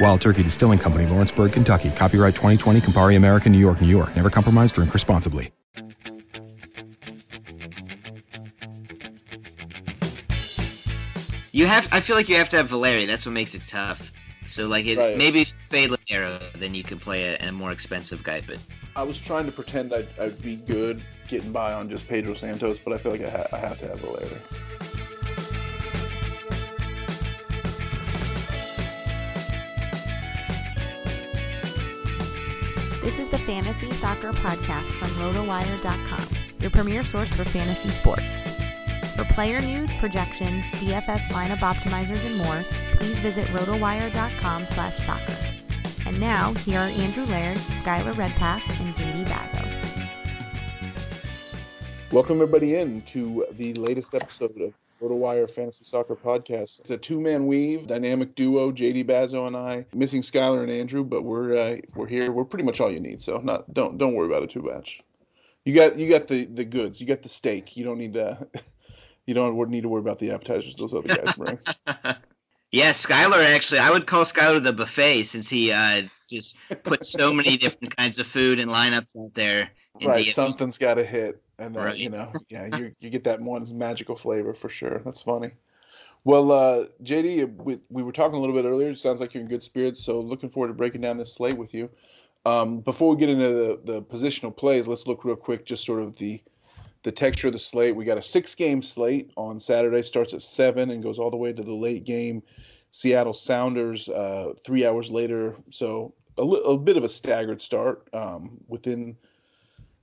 Wild Turkey Distilling Company, Lawrenceburg, Kentucky. Copyright 2020, Campari American, New York, New York. Never compromise, drink responsibly. You have. I feel like you have to have Valeri. That's what makes it tough. So like it, Right. maybe Fade Lodeiro, then you can play a, a more expensive guy. But I was trying to pretend I'd, I'd be good getting by on just Pedro Santos, but I feel like I, ha- I have to have Valeri. Fantasy Soccer Podcast from RotoWire.com, your premier source for fantasy sports. For player news, projections, DFS lineup optimizers, and more, please visit RotoWire.com slash soccer. And now, here are Andrew Laird, Skylar Redpath, and JD Bazo. Welcome everybody in to the latest episode of RotoWire Fantasy Soccer Podcast. It's a two-man weave, dynamic duo, JD Bazo and I. Missing Skylar and Andrew, but we're uh, we're here. We're pretty much all you need. So not don't don't worry about it too much. You got you got the the goods. You got the steak. You don't need to. You don't need to worry about the appetizers those other guys bring. yeah, Skylar actually, I would call Skylar the buffet since he uh, just put so many different kinds of food and lineups out there. Right, something's got to hit, and then Right. you know, yeah, you you get that one magical flavor for sure. That's funny. Well, uh, JD, we, we were talking a little bit earlier. It sounds like you're in good spirits, so looking forward to breaking down this slate with you. Um, before we get into the, the positional plays, let's look real quick, just sort of the the texture of the slate. We got a six game slate on Saturday, starts at seven and goes all the way to the late game. Seattle Sounders uh, three hours later, so a, li- a bit of a staggered start um, within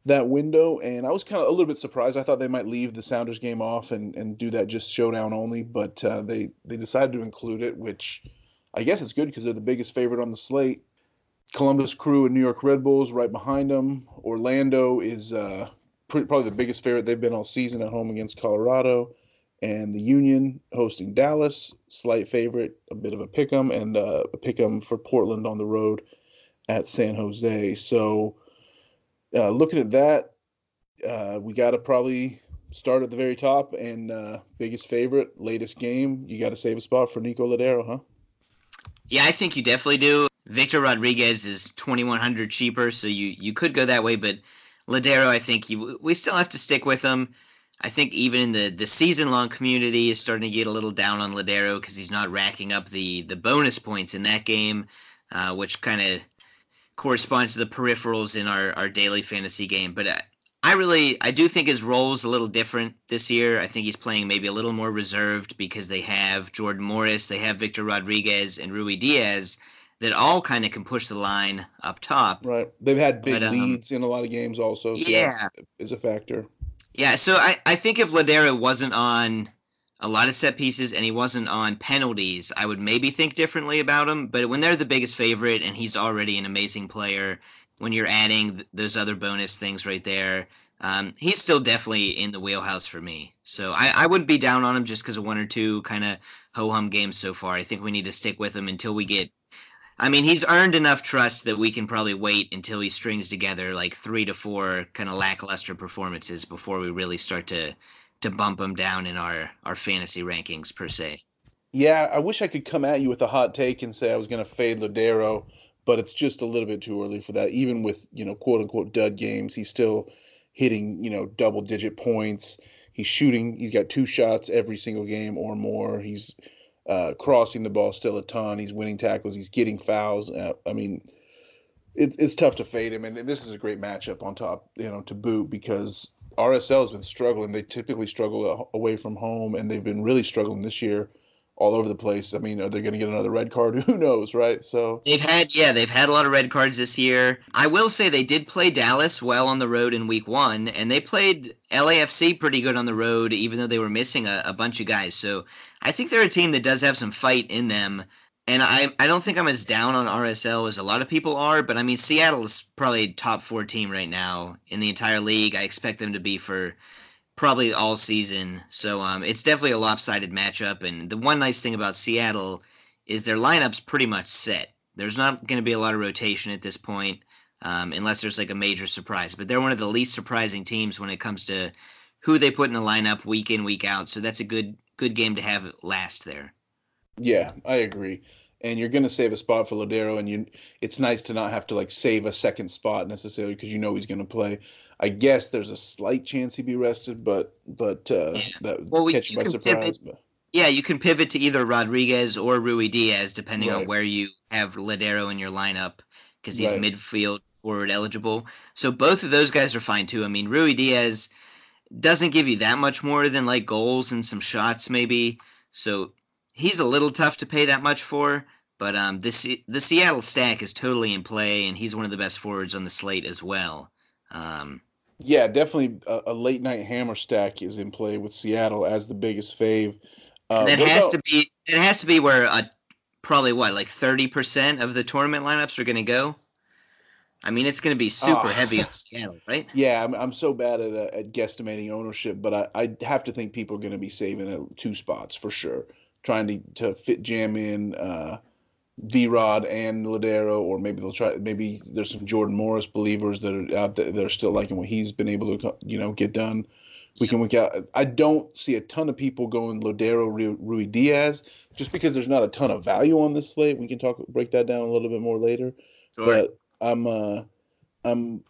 that window. And I was kind of a little bit surprised. I thought they might leave the Sounders game off and, and do that just showdown only, but uh, they they decided to include it, which I guess it's good because they're the biggest favorite on the slate. Columbus Crew and New York Red Bulls right behind them. Orlando is uh, pretty, probably the biggest favorite they've been all season at home against Colorado. And the Union hosting Dallas, slight favorite, a bit of a pick 'em, and uh, a pick 'em for Portland on the road at San Jose. So, uh, looking at that, uh, we got to probably start at the very top and uh, biggest favorite, latest game. You got to save a spot for Nico Lodeiro, huh? Yeah, I think you definitely do. Victor Rodriguez is twenty one hundred cheaper, so you you could go that way. But Lodeiro, I think you we still have to stick with him. I think even in the the season long community is starting to get a little down on Lodeiro because he's not racking up the the bonus points in that game, uh, which kind of corresponds to the peripherals in our our daily fantasy game. But I, uh, I really I do think his role is a little different this year. I think he's playing maybe a little more reserved because they have Jordan Morris, they have Victor Rodriguez and Ruidíaz that all kind of can push the line up top. Right. They've had big but, um, leads in a lot of games also. So yeah. Is a factor. Yeah, so I, I think if Lodeiro wasn't on a lot of set pieces and he wasn't on penalties, I would maybe think differently about him. But when they're the biggest favorite and he's already an amazing player, when you're adding those other bonus things right there, um, he's still definitely in the wheelhouse for me. So I, I wouldn't be down on him just because of one or two kind of ho hum games so far. I think we need to stick with him until we get I mean, he's earned enough trust that we can probably wait until he strings together like three to four kind of lackluster performances before we really start to to bump him down in our our fantasy rankings per se. Yeah, I wish I could come at you with a hot take and say I was going to fade Lodeiro, but it's just a little bit too early for that. Even with you know quote unquote dud games, he's still hitting you know double digit points. He's shooting. He's got two shots every single game or more. He's uh, crossing the ball still a ton. He's winning tackles. He's getting fouls. Uh, I mean, it, it's tough to fade him, and this is a great matchup on top, you know, to boot because RSL has been struggling. They typically struggle away from home, and they've been really struggling this year all over the place. I mean, are they going to get another red card? Who knows, right? So they've had, yeah, they've had a lot of red cards this year. I will say they did play Dallas well on the road in Week One, and they played LAFC pretty good on the road, even though they were missing a, a bunch of guys. So I think they're a team that does have some fight in them. And I, I don't think I'm as down on RSL as a lot of people are, but I mean Seattle is probably top four team right now in the entire league. I expect them to be for probably all season. So um, it's definitely a lopsided matchup. And the one nice thing about Seattle is their lineup's pretty much set. There's not going to be a lot of rotation at this point, um, unless there's like a major surprise. But they're one of the least surprising teams when it comes to who they put in the lineup week in week out. So that's a good good game to have last there. Yeah, I agree. And you're going to save a spot for Lodeiro, and you it's nice to not have to like save a second spot necessarily because you know he's going to play. I guess there's a slight chance he'd be rested, but but uh, yeah. that well, catch you by surprise. Yeah, you can pivot to either Rodriguez or Ruidíaz depending right. on where you have Lodeiro in your lineup because he's right. midfield forward eligible. So both of those guys are fine too. I mean, Ruidíaz doesn't give you that much more than like goals and some shots maybe. So he's a little tough to pay that much for. But um, this the Seattle stack is totally in play, and he's one of the best forwards on the slate as well. Um, yeah, definitely a, a, late night hammer stack is in play with Seattle as the biggest fave. Uh, and it has to be it has to be where a, probably what like thirty percent of the tournament lineups are going to go. I mean, it's going to be super oh. heavy on Seattle, right? Yeah, I'm, I'm so bad at, uh, at guesstimating ownership, but I, I have to think people are going to be saving at two spots for sure, trying to, to fit jam in uh, V Rod and Lodeiro, or maybe they'll try. Maybe there's some Jordan Morris believers that are out there that are still liking what he's been able to, you know, get done. We can week out. I don't see a ton of people going Lodeiro Ruidíaz just because there's not a ton of value on this slate. We can talk break that down a little bit more later. Sure. But I'm uh, I'm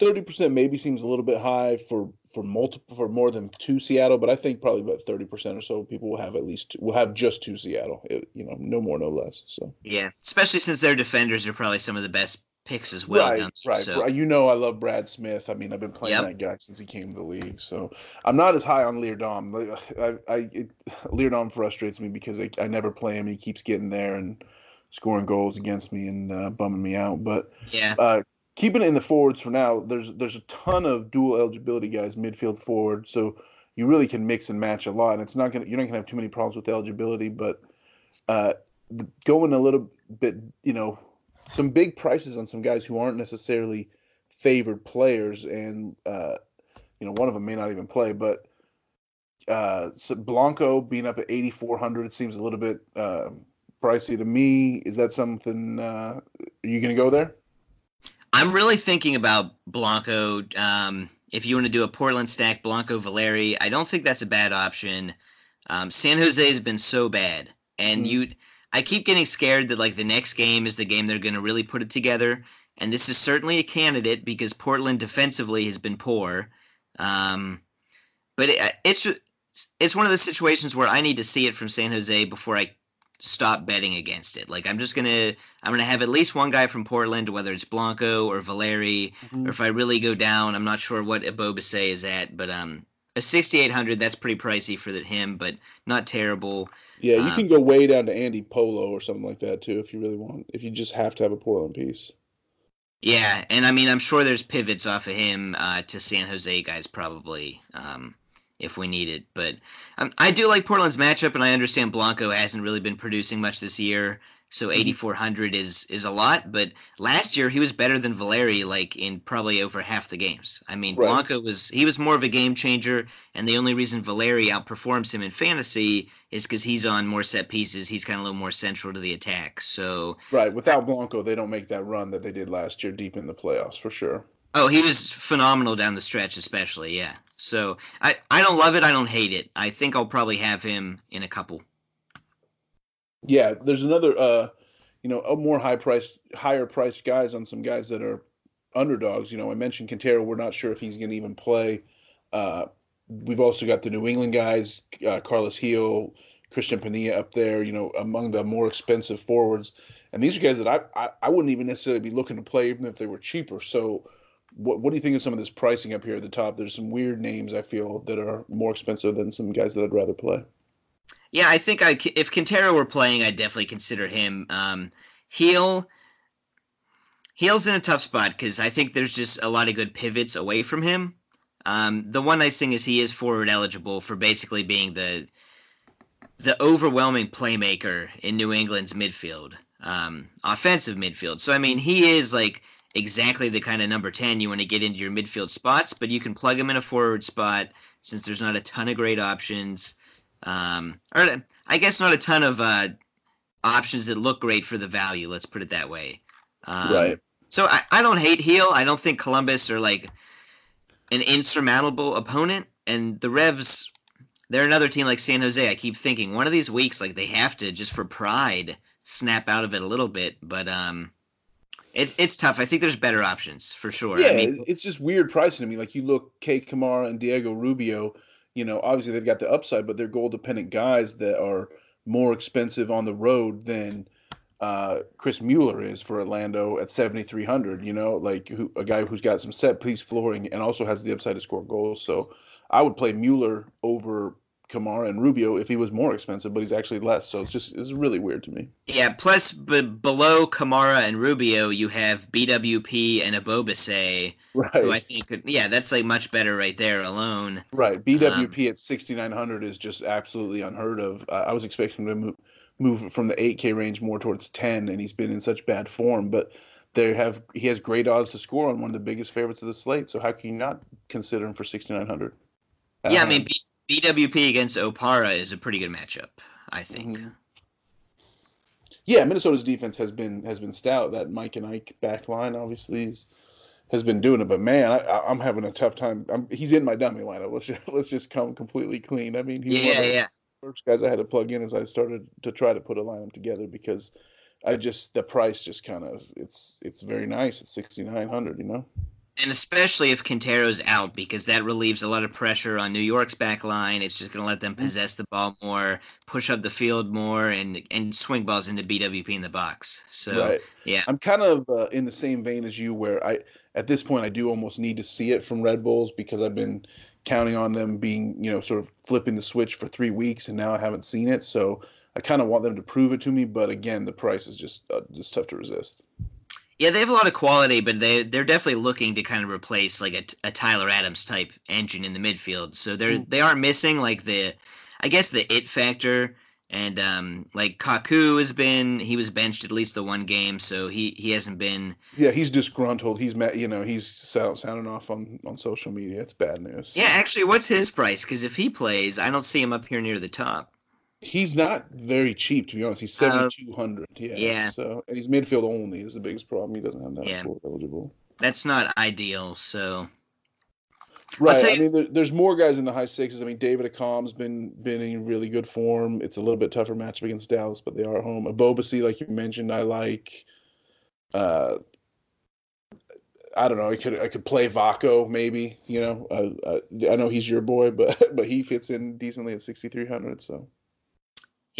thirty percent maybe seems a little bit high for for multiple for more than two Seattle, but I think probably about thirty percent or so people will have at least two, will have just two Seattle. It, you know, no more, no less. So yeah, especially since their defenders are probably some of the best picks as well. Right, right. So. You know, I love Brad Smith. I mean, I've been playing yep. that guy since he came to the league. So I'm not as high on Leerdam. I, I, it, Leerdam frustrates me because I, I never play him. He keeps getting there and scoring goals against me and uh, bumming me out. But yeah, uh, keeping it in the forwards for now, there's there's a ton of dual eligibility guys midfield forward, so you really can mix and match a lot, and it's not gonna you're not gonna have too many problems with eligibility, but uh, the, going a little bit, you know, some big prices on some guys who aren't necessarily favored players, and uh, you know, one of them may not even play, but uh, so Blanco being up at 8,400 seems a little bit uh, pricey to me. Is that something? Uh, are you going to go there? I'm really thinking about Blanco. Um, if you want to do a Portland stack, Blanco Valeri, I don't think that's a bad option. Um, San Jose has been so bad, and mm. you, I keep getting scared that like the next game is the game they're going to really put it together. And this is certainly a candidate because Portland defensively has been poor. Um, but it, it's it's one of the situations where I need to see it from San Jose before I stop betting against it. Like I'm just gonna I'm gonna have at least one guy from Portland, whether it's Blanco or Valeri, mm-hmm. or if I really go down, I'm not sure what Ebobisse is at, but um a 6800 that's pretty pricey for the, him, but not terrible. Yeah, you um, can go way down to Andy Polo or something like that too if you really want. If you just have to have a Portland piece. Yeah, and I mean I'm sure there's pivots off of him uh, to San Jose guys probably. Um, if we need it. But um, I do like Portland's matchup, and I understand Blanco hasn't really been producing much this year. So mm-hmm. 8400 is is a lot, but last year he was better than Valeri like in probably over half the games. I mean, right. Blanco was he was more of a game changer, and the only reason Valeri outperforms him in fantasy is because he's on more set pieces. He's kind of a little more central to the attack. So right, without Blanco, they don't make that run that they did last year deep in the playoffs for sure. Oh, he was phenomenal down the stretch, especially. Yeah. So I, I don't love it. I don't hate it. I think I'll probably have him in a couple. Yeah, there's another, uh, you know, a more high priced, higher priced guys on some guys that are underdogs. You know, I mentioned Quintero. We're not sure if he's going to even play. Uh, we've also got the New England guys, uh, Carlos Gil, Cristian Penilla up there. You know, among the more expensive forwards, and these are guys that I, I I wouldn't even necessarily be looking to play even if they were cheaper. So what what do you think of some of this pricing up here at the top? There's some weird names I feel that are more expensive than some guys that I'd rather play. Yeah, I think I if Quintero were playing, I'd definitely consider him. Um, Gil Gil's in a tough spot because I think there's just a lot of good pivots away from him. Um, the one nice thing is he is forward eligible for basically being the the overwhelming playmaker in New England's midfield, um, offensive midfield. So I mean, he is like exactly the kind of number 10 you want to get into your midfield spots, but you can plug him in a forward spot since there's not a ton of great options. Um, or I guess not a ton of uh, options that look great for the value. Let's put it that way. Um, right. So I, I don't hate Gil. I don't think Columbus are like an insurmountable opponent. And the Revs, they're another team like San Jose. I keep thinking one of these weeks, like they have to just for pride snap out of it a little bit. But um, it, it's tough. I think there's better options for sure. Yeah, I mean, it's just weird pricing to me. Like you look, Kei Kamara and Diego Rubio. You know, obviously they've got the upside, but they're goal dependent guys that are more expensive on the road than uh, Chris Mueller is for Orlando at 7,300. You know, like who, a guy who's got some set piece flooring and also has the upside to score goals. So I would play Mueller over Kamara and Rubio if he was more expensive, but he's actually less. So it's just it's really weird to me. Yeah. Plus, b- below Kamara and Rubio, you have BWP and Ebobisse, right? Who I think, could, yeah, that's like much better right there alone. Right. BWP um, at sixty nine hundred is just absolutely unheard of. Uh, I was expecting him to move move from the eight K range more towards ten, and he's been in such bad form, but. They have he has great odds to score on one of the biggest favorites of the slate. So how can you not consider him for sixty nine hundred? Yeah, I mean, B- BWP against Opara is a pretty good matchup, I think. Mm-hmm. Yeah, Minnesota's defense has been has been stout. That Mike and Ike back line obviously is, has been doing it, but man, I, am having a tough time. I'm, he's in my dummy lineup. Let's just let's just come completely clean. I mean, he's yeah, one of yeah. first guys I had to plug in as I started to try to put a lineup together because I just the price just kind of it's it's very nice at 6900, you know and especially if Quintero's out, because that relieves a lot of pressure on New York's back line. It's just going to let them mm-hmm. possess the ball more, push up the field more, and and swing balls into BWP in the box. So right. yeah, I'm kind of uh, in the same vein as you, where I at this point I do almost need to see it from Red Bulls because I've been counting on them being you know sort of flipping the switch for three weeks, and now I haven't seen it. So I kind of want them to prove it to me, but again, the price is just uh, just tough to resist. Yeah, they have a lot of quality, but they they're definitely looking to kind of replace like a, a Tyler Adams type engine in the midfield. So they're mm. they are missing like the, I guess the it factor. And um, like Kaku has been, he was benched at least the one game, so he he hasn't been. Yeah, he's disgruntled. He's met, you know, he's sounding off on on social media. It's bad news. Yeah, actually, what's his price? Because if he plays, I don't see him up here near the top. He's not very cheap, to be honest. He's uh, seventy two hundred. Yeah. Yeah. So and he's midfield only is the biggest problem. He doesn't have that yeah. eligible. That's not ideal. So. Right. I mean, there, there's more guys in the high sixes. I mean, David Accam's been been in really good form. It's a little bit tougher matchup against Dallas, but they are at home. Ebobisse, like you mentioned, I like. Uh, I don't know. I could I could play Vako maybe. You know, uh, uh, I know he's your boy, but but he fits in decently at 6300. So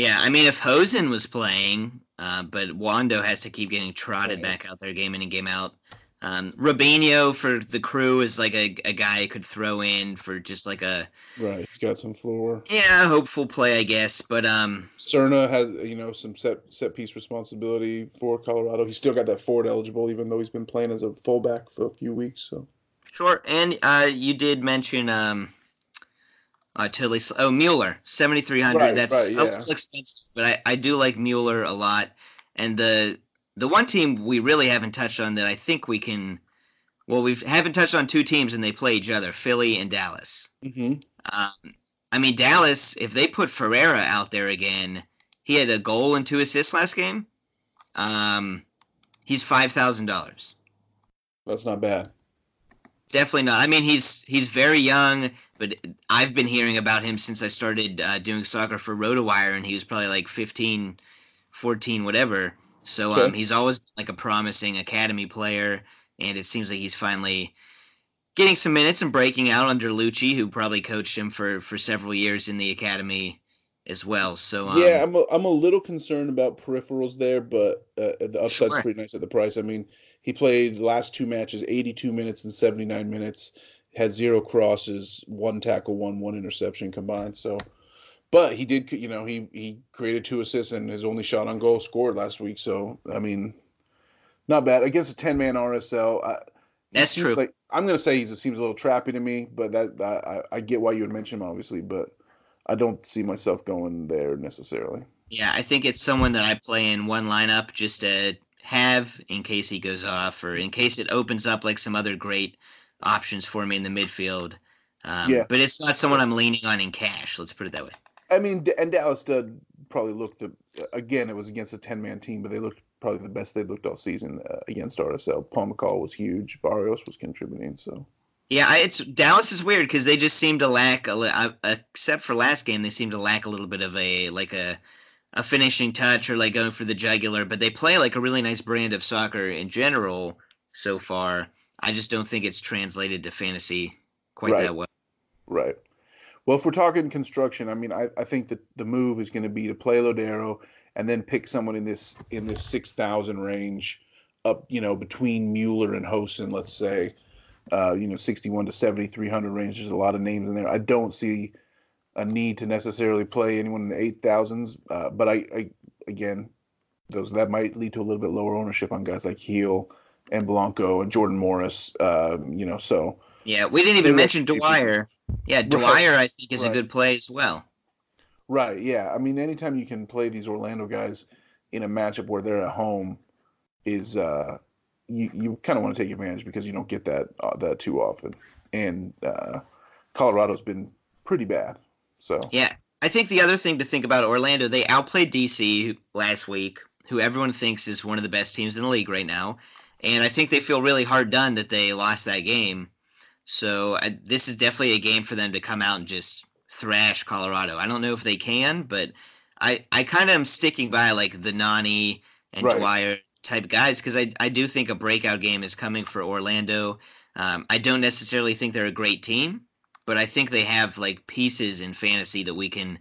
yeah, I mean, if Hoesen was playing, uh, but Wondo has to keep getting trotted back out there game in and game out. Um, Rubinho for the crew is like a, a guy could throw in for just like a right. He's got some floor. Yeah, hopeful play, I guess. But um, Serna has you know some set set piece responsibility for Colorado. He's still got that Ford eligible, even though he's been playing as a fullback for a few weeks. So sure. And uh, you did mention um, uh, totally. Oh, Mueller, seventy three hundred. Right, That's right, yeah. expensive, but I, I do like Mueller a lot. And the the one team we really haven't touched on that I think we can. Well, we haven't touched on two teams and they play each other: Philly and Dallas. Mm-hmm. Um, I mean, Dallas. If they put Ferreira out there again, he had a goal and two assists last game. Um, he's five thousand dollars. That's not bad. Definitely not. I mean, he's he's very young, but I've been hearing about him since I started uh, doing soccer for RotoWire, and he was probably like 15, 14, whatever. So um, he's always like a promising academy player, and it seems like he's finally getting some minutes and breaking out under Luchi, who probably coached him for for several years in the academy as well. So um, yeah, I'm a, I'm a little concerned about peripherals there, but uh, the upside's sure. pretty nice at the price. I mean, he played the last two matches, 82 minutes and 79 minutes, had zero crosses, one tackle, one one interception combined. So but he did, you know, he he created two assists and his only shot on goal scored last week. So I mean, not bad against a ten man RSL. I, That's true. Like I'm gonna say he seems a little trappy to me, but that I, I get why you would mention him obviously, but I don't see myself going there necessarily. Yeah, I think it's someone that I play in one lineup just to have in case he goes off or in case it opens up like some other great options for me in the midfield. Um, yeah. But it's not someone I'm leaning on in cash. Let's put it that way. I mean, and Dallas did probably look the again. It was against a ten man team, but they looked probably the best they looked all season uh, against RSL. Pomykal was huge. Barrios was contributing. So yeah, it's Dallas is weird because they just seem to lack a uh, except for last game. They seem to lack a little bit of a like a a finishing touch or like going for the jugular. But they play like a really nice brand of soccer in general so far. I just don't think it's translated to fantasy quite right. that well. Right. Well, if we're talking construction, I mean, I, I think that the move is going to be to play Lodeiro and then pick someone in this in this six thousand range, up you know between Mueller and Hoesen, let's say, uh, you know sixty one to seventy three hundred range. There's a lot of names in there. I don't see a need to necessarily play anyone in the eight thousands, uh, but I, I again, those that might lead to a little bit lower ownership on guys like Heel and Blanco and Jordan Morris. Uh, you know, so yeah, we didn't even mention Dwyer. Yeah, Dwyer I think is right. a good play as well. Right. Yeah. I mean, anytime you can play these Orlando guys in a matchup where they're at home, is uh, you you kind of want to take advantage because you don't get that uh, that too often, and uh, Colorado's been pretty bad. So yeah, I think the other thing to think about Orlando, they outplayed DC last week, who everyone thinks is one of the best teams in the league right now, and I think they feel really hard done that they lost that game. So I, this is definitely a game for them to come out and just thrash Colorado. I don't know if they can, but I I kind of am sticking by like the Nani and right. Dwyer type guys because I I do think a breakout game is coming for Orlando. Um, I don't necessarily think they're a great team, but I think they have like pieces in fantasy that we can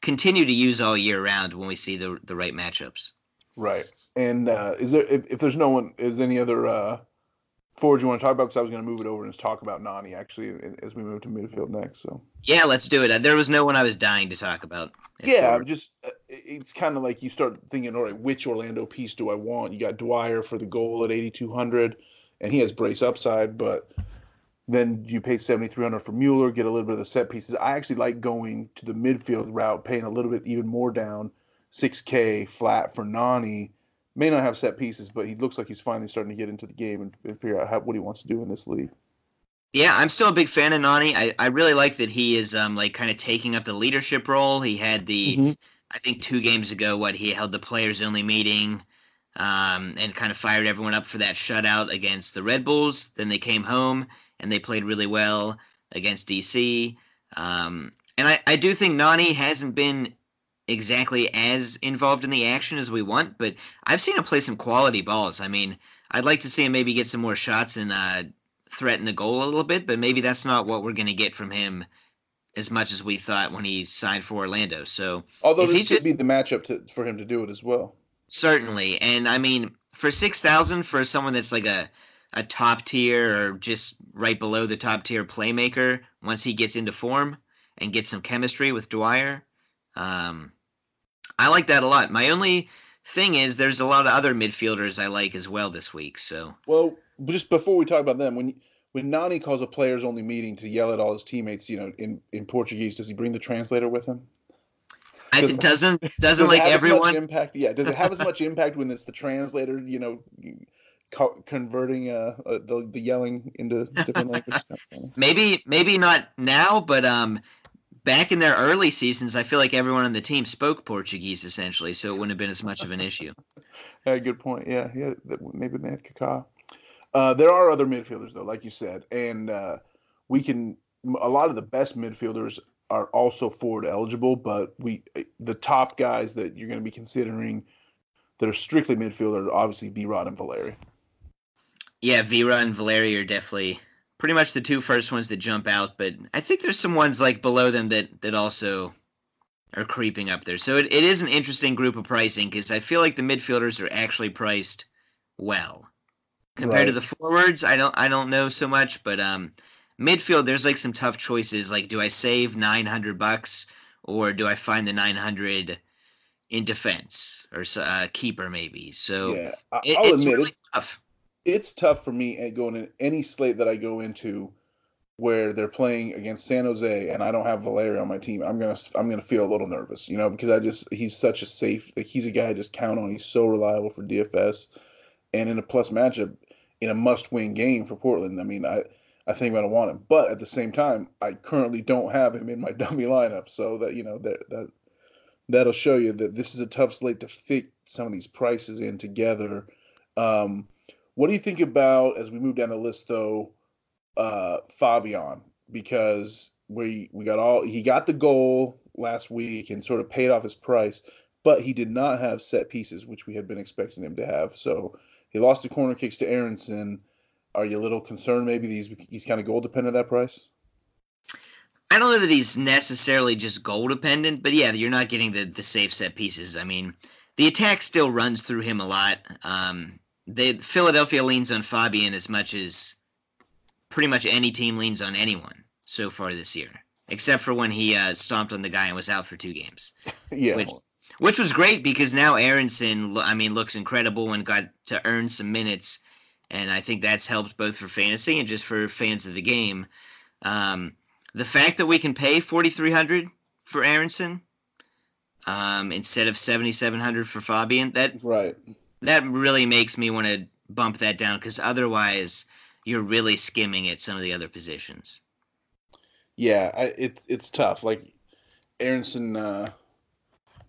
continue to use all year round when we see the the right matchups. Right. And uh, is there if, if there's no one is any other uh, forward you want to talk about? Because I was going to move it over and talk about Nani actually as we move to midfield next. So yeah, let's do it. There was no one I was dying to talk about. Yeah, I'm just uh, it's kind of like you start thinking, all right, which Orlando piece do I want? You got Dwyer for the goal at 8,200, and he has brace upside, but then you pay 7,300 for Mueller, get a little bit of the set pieces. I actually like going to the midfield route, paying a little bit even more down, 6K flat for Nani may not have set pieces, but he looks like he's finally starting to get into the game and, and figure out how, what he wants to do in this league. Yeah, I'm still a big fan of Nani. I, I really like that he is um like kind of taking up the leadership role. He had the mm-hmm. I think two games ago what he held the players only meeting um and kind of fired everyone up for that shutout against the Red Bulls. Then they came home and they played really well against DC. Um and I, I do think Nani hasn't been exactly as involved in the action as we want, but I've seen him play some quality balls. I mean, I'd like to see him maybe get some more shots and uh, threaten the goal a little bit, but maybe that's not what we're going to get from him as much as we thought when he signed for Orlando. So, although he this should just- be the matchup to, for him to do it as well. Certainly, and I mean, for six thousand for someone that's like a a top tier or just right below the top tier playmaker, once he gets into form and gets some chemistry with Dwyer, um, I like that a lot. My only thing is, there's a lot of other midfielders I like as well this week. So Well, just before we talk about them, when when Nani calls a players only meeting to yell at all his teammates, you know, in, in Portuguese, does he bring the translator with him? I does, doesn't doesn't Does like have as much everyone. impact? Yeah. Does it have as much impact when it's the translator? You know, co- converting uh, uh the the yelling into different languages. Kind. Maybe maybe not now, but um, back in their early seasons, I feel like everyone on the team spoke Portuguese essentially, so it wouldn't have been as much of an issue. Yeah, good point. Yeah, yeah. Maybe they had Kaká. Uh, there are other midfielders though, like you said, and uh, we can. A lot of the best midfielders are also forward eligible, but we the top guys that you're going to be considering that are strictly midfielder are obviously V Rod and Valeri. Yeah, Vera and Valeri are definitely pretty much the two first ones that jump out, but I think there's some ones like below them that that also are creeping up there. So it, it is an interesting group of pricing because I feel like the midfielders are actually priced well. Compared to the forwards, I don't I don't know so much, but um midfield there's like some tough choices like do I save 900 bucks or do I find the 900 in defense or uh, keeper maybe. So yeah, it, I'll it's admit really it, tough. it's tough for me going in any slate that I go into where they're playing against San Jose and I don't have Valeri on my team. I'm gonna I'm gonna feel a little nervous, you know, because I just he's such a safe like he's a guy I just count on. He's so reliable for DFS, and in a plus matchup in a must-win game for Portland. I mean, I I think I don't want him, but at the same time, I currently don't have him in my dummy lineup, so that you know that that that'll show you that this is a tough slate to fit some of these prices in together. Um, what do you think about as we move down the list though, uh, Fabian? Because we we got all he got the goal last week and sort of paid off his price, but he did not have set pieces, which we had been expecting him to have. So he lost the corner kicks to Aaronson. Are you a little concerned maybe he's he's kind of goal dependent at that price? I don't know that he's necessarily just goal dependent, but yeah, you're not getting the the safe set pieces. I mean, the attack still runs through him a lot. Um, they Philadelphia leans on Fabian as much as pretty much any team leans on anyone so far this year, except for when he uh, stomped on the guy and was out for two games, yeah. which which was great because now Aaronson, I mean, looks incredible and got to earn some minutes, and I think that's helped both for fantasy and just for fans of the game. Um, the fact that we can pay forty three hundred for Aaronson um, instead of seventy seven hundred for Fabian that right. that really makes me want to bump that down because otherwise you're really skimming at some of the other positions. Yeah, I, it's it's tough. Like Aaronson uh,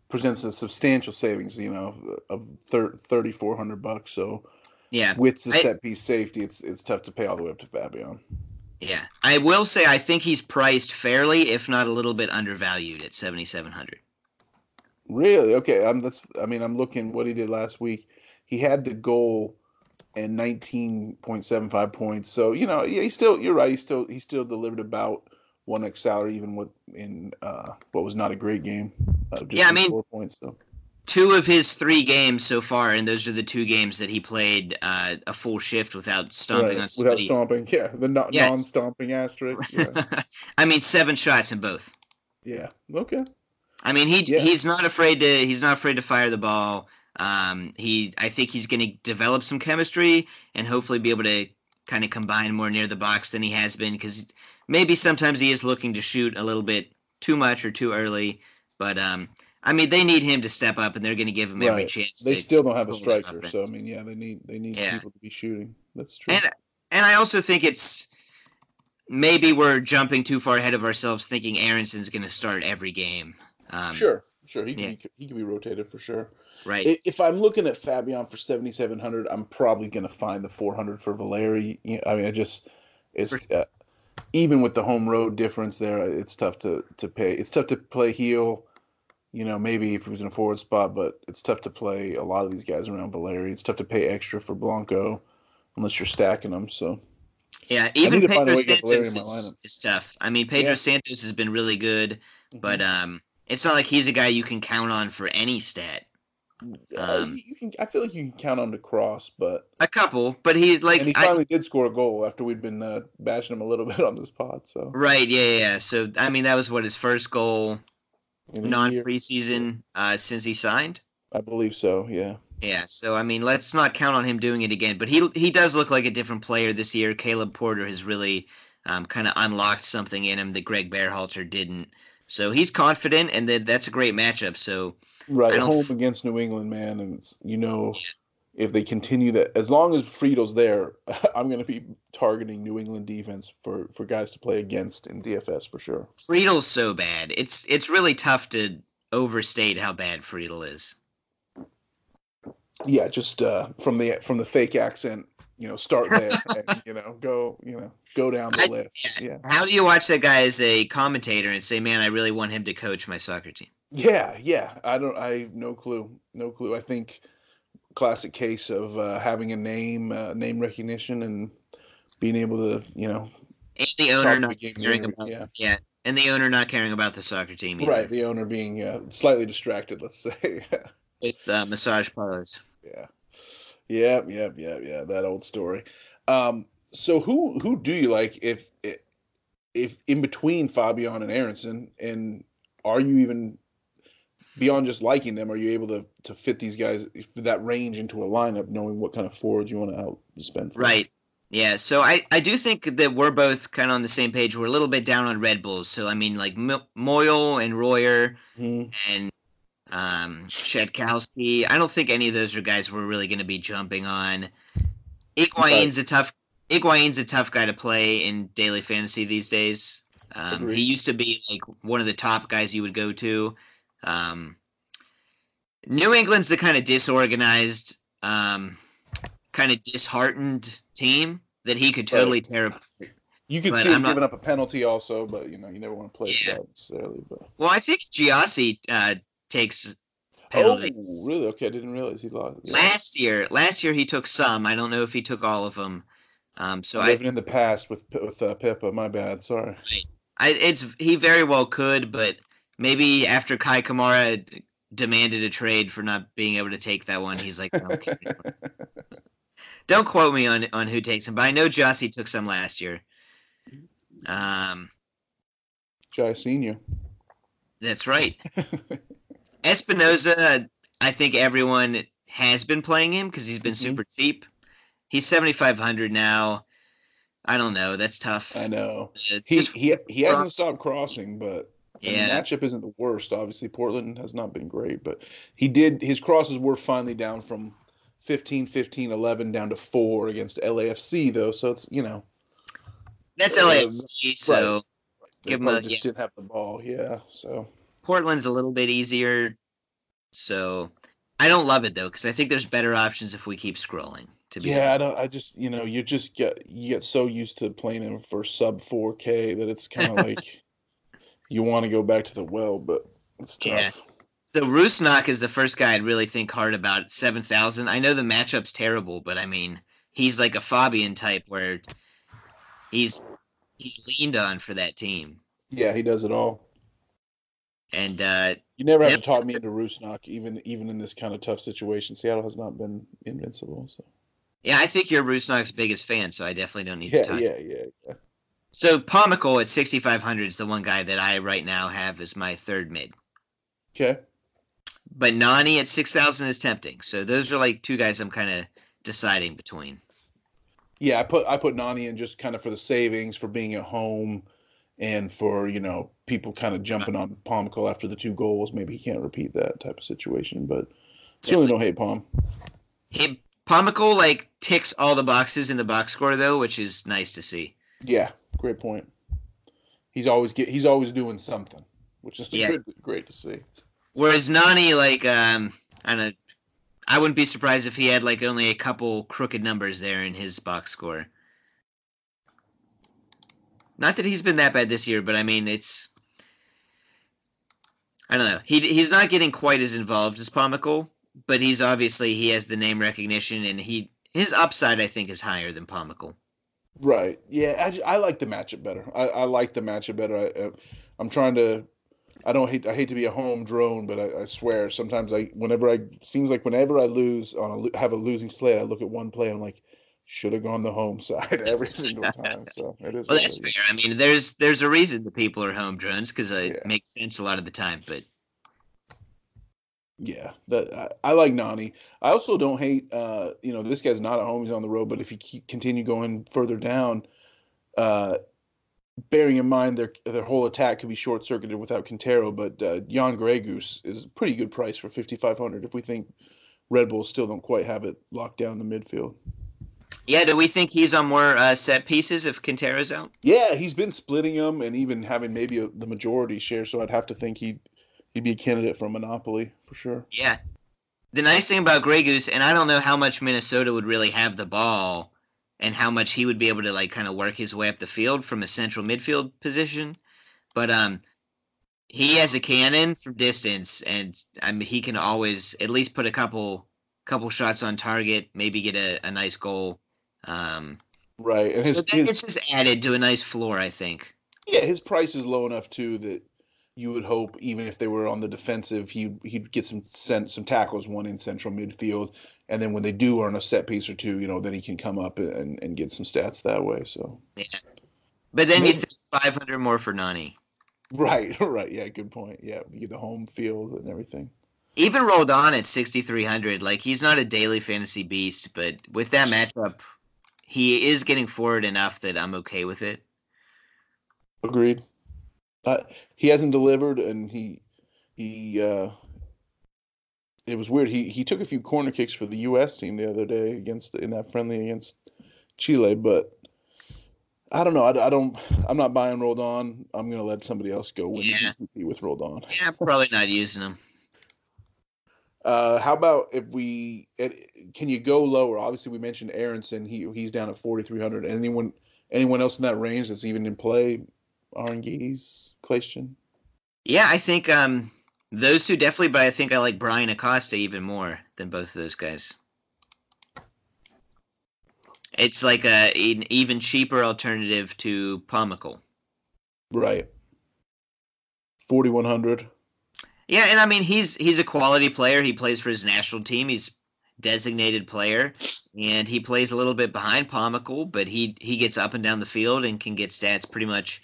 presents a substantial savings, you know, of thirty four hundred bucks. So Yeah, with the I- set piece safety, it's it's tough to pay all the way up to Fabian. yeah. I will say I think he's priced fairly, if not a little bit undervalued at seventy seven hundred. Really? Okay. I'm that's. I mean, I'm looking what he did last week. He had the goal and 19.75 points. So you know, yeah, he still. You're right. He still he still delivered about one X salary, even with in uh, what was not a great game. Uh, just Yeah, I mean- four points though. Two of his three games so far, and those are the two games that he played uh, a full shift without stomping Right, on somebody. Without stomping, yeah, the no, non-stomping asterisk. Yeah, I mean, seven shots in both. yeah. Okay. I mean, he Yeah. he's not afraid to he's not afraid to fire the ball. Um, he I think he's going to develop some chemistry and hopefully be able to kind of combine more near the box than he has been because maybe sometimes he is looking to shoot a little bit too much or too early. But um, I mean, they need him to step up, and they're going to give him every chance. They still don't have a striker, so I mean, yeah, they need they need Yeah. people to be shooting. That's true. And and I also think it's maybe we're jumping too far ahead of ourselves, thinking Aaronson's going to start every game. Um, sure, sure, he can yeah. be he can be rotated for sure. right? If I'm looking at Fabian for 7,700, I'm probably going to find the 400 for Valeri. I mean, I just it's uh, even with the home road difference there, it's tough to to pay. It's tough to play heel you know, maybe if he was in a forward spot, but it's tough to play a lot of these guys around Valeri. It's tough to pay extra for Blanco unless you're stacking them. So Yeah, even need to find a Pedro way to get Valeri Santos is, is tough. I mean, Pedro Yeah. Santos has been really good, but Mhm. um, it's not like he's a guy you can count on for any stat. Uh, um, you, you can. I feel like you can count on the cross, but A couple, but he's like and he I- finally did score a goal after we'd been uh, bashing him a little bit on this pod. So right, yeah, yeah. So I mean, that was what his first goal non preseason uh, since he signed. I believe so. Yeah. Yeah, so I mean, let's not count on him doing it again. But he he does look like a different player this year. Caleb Porter has really um, kind of unlocked something in him that Greg Berhalter didn't. So he's confident, and that that's a great matchup. So Right, home f- against New England, man, and you know, if they continue that, as long as Friedel's there, I'm going to be targeting New England defense for for guys to play against in DFS for sure. Friedel's so bad. It's it's really tough to overstate how bad Friedel is. Yeah, just uh, from the from the fake accent, you know, start there, and you know, go you know, go down the I- list. Yeah, How do you watch that guy as a commentator and say, "Man, I really want him to coach my soccer team"? yeah, yeah. I don't. I no clue, no clue. I think classic case of uh, having a name, uh, name recognition, and being able to, you know, And the owner not the caring about yeah. yeah, and the owner not caring about the soccer team either, Right, the owner being uh, slightly distracted, let's say. with uh, massage parlors. yeah, yeah, yeah, yeah, yeah. That old story. Um, so who who do you like if if in between Fabian and Aaronson, and are you even beyond just liking them? Are you able to to fit these guys that range into a lineup, knowing what kind of forwards you want to out spend? For? Right. Yeah. So I, I do think that we're both kind of on the same page. We're a little bit down on Red Bulls. So I mean, like Mo- Moyle and Royer Mhm. and um, Rzatkowski. I don't think any of those are guys we're really going to be jumping on. Higuaín's a tough. Higuaín's a tough guy to play in daily fantasy these days. Um, he used to be like one of the top guys you would go to. Um, New England's the kind of disorganized, um, kind of disheartened team that he could Right. totally tear apart. You could But see him I'm not- giving up a penalty also, but you know you never want to play Yeah. that necessarily. But Well, I think Gyasi uh, takes oh, penalties. really? Okay, I didn't realize he lost. Yeah. Last year, last year he took some. I don't know if he took all of them. Um, so I, living in the past with with uh, Pipa. My bad. Sorry. I, it's he very well could, but maybe after Kei Kamara demanded a trade for not being able to take that one, he's like, "No." don't quote me on on who takes him, but I know Gyasi took some last year. Um, Jai Senior. that's right. Espinoza, I think everyone has been playing him because he's been Mhm. super cheap. He's seventy five hundred now. I don't know. That's tough. I know. It's He just- he he hasn't stopped crossing, but and Yeah. the matchup isn't the worst. Obviously, Portland has not been great, but he did his crosses were finally down from 15, 15, 11 down to four against LAFC though. So it's you know that's uh, LAFC, so they Give him a- just yeah. didn't have the ball. Yeah. So Portland's a little bit easier. So I don't love it though because I think there's better options if we keep scrolling. To be yeah, I don't. I just you know you just get you get so used to playing him for sub four K that it's kind of like you want to go back to the well, but it's tough. Yeah. So Rusnak is the first guy I'd really think hard about. Seven thousand. I know the matchup's terrible, but I mean he's like a Fabian type where he's he's leaned on for that team. Yeah, he does it all. And uh, You never have to talk me into Rusnak, even even in this kind of tough situation. Seattle has not been invincible. So yeah, I think you're Rusnak's biggest fan, so I definitely don't need to talk. yeah, yeah, yeah. So Pomykal at 6,500 is the one guy that I right now have as my third mid. Okay. But Nani at 6,000 is tempting. So those are like two guys I'm kind of deciding between. Yeah, I put I put Nani in just kind of for the savings, for being at home, and for you know people kind of jumping on Pomykal after the two goals. Maybe he can't repeat that type of situation, but certainly don't hate Pom. Hey, Pomykal like ticks all the boxes in the box score though, which is nice to see. Yeah, great point. He's always get he's always doing something, which is Yeah. good, great to see. Whereas Nani, like, um, I don't know, I wouldn't be surprised if he had like only a couple crooked numbers there in his box score. Not that he's been that bad this year, but I mean, it's. I don't know. He he's not getting quite as involved as Pomykal, but he's obviously he has the name recognition and he his upside I think is higher than Pomykal. Right. Yeah. I, just, I like the matchup better. I, I like the matchup better. I, uh, I'm trying to. I don't hate. I hate to be a home drone, but I, I swear sometimes I, whenever I, seems like whenever I lose on a have a losing slate, I look at one play I'm like, should have gone the home side every single time. So it is. Well, that's fair. I mean, there's there's a reason the people are home drones because it yeah. makes sense a lot of the time. But yeah, that I, I, like Nani. I also don't hate. Uh, you know, this guy's not at home; he's on the road. But if you keep, continue going further down, uh, bearing in mind their their whole attack could be short circuited without Quintero, but uh, Jan Gregus is a pretty good price for fifty five hundred. If we think Red Bulls still don't quite have it locked down the midfield. Yeah, do we think he's on more uh, set pieces if Quintero's out? Yeah, he's been splitting them and even having maybe a, the majority share. So I'd have to think he'd he'd be a candidate for Monopoly for sure. Yeah. The nice thing about Gregus, and I don't know how much Minnesota would really have the ball and how much he would be able to like kind of work his way up the field from a central midfield position. But um he has a cannon from distance and I mean he can always at least put a couple couple shots on target, maybe get a, a nice goal. Um Right. And his, so that his, is added to a nice floor, I think. Yeah, his price is low enough too that you would hope even if they were on the defensive, he he'd get some sent some tackles, one in central midfield, and then when they do earn a set piece or two, you know, then he can come up and, and get some stats that way. So yeah, but then you think five hundred more for Nani. Right, right, yeah, good point. Yeah, you get the home field and everything. Even Roldan at sixty three hundred, like he's not a daily fantasy beast, but with that matchup, he is getting forward enough that I'm okay with it. Agreed. Uh, he hasn't delivered, and he he uh, it was weird. He he took a few corner kicks for the U.S. team the other day against in that friendly against Chile, but I don't know. I, I don't. I'm not buying Roldan. I'm gonna let somebody else go when yeah. with Roldan. Yeah, probably not using him. Uh, how about if we can you go lower? Obviously, we mentioned Aaronson. He he's down at 4,300. Anyone anyone else in that range that's even in play? Aranguiz question? Yeah, I think um, those two definitely, but I think I like Bryan Acosta even more than both of those guys. It's like a an even cheaper alternative to Pomykal. Right. Forty one hundred. Yeah, and I mean he's he's a quality player. He plays for his national team. He's designated player, and he plays a little bit behind Pomykal, but he he gets up and down the field and can get stats pretty much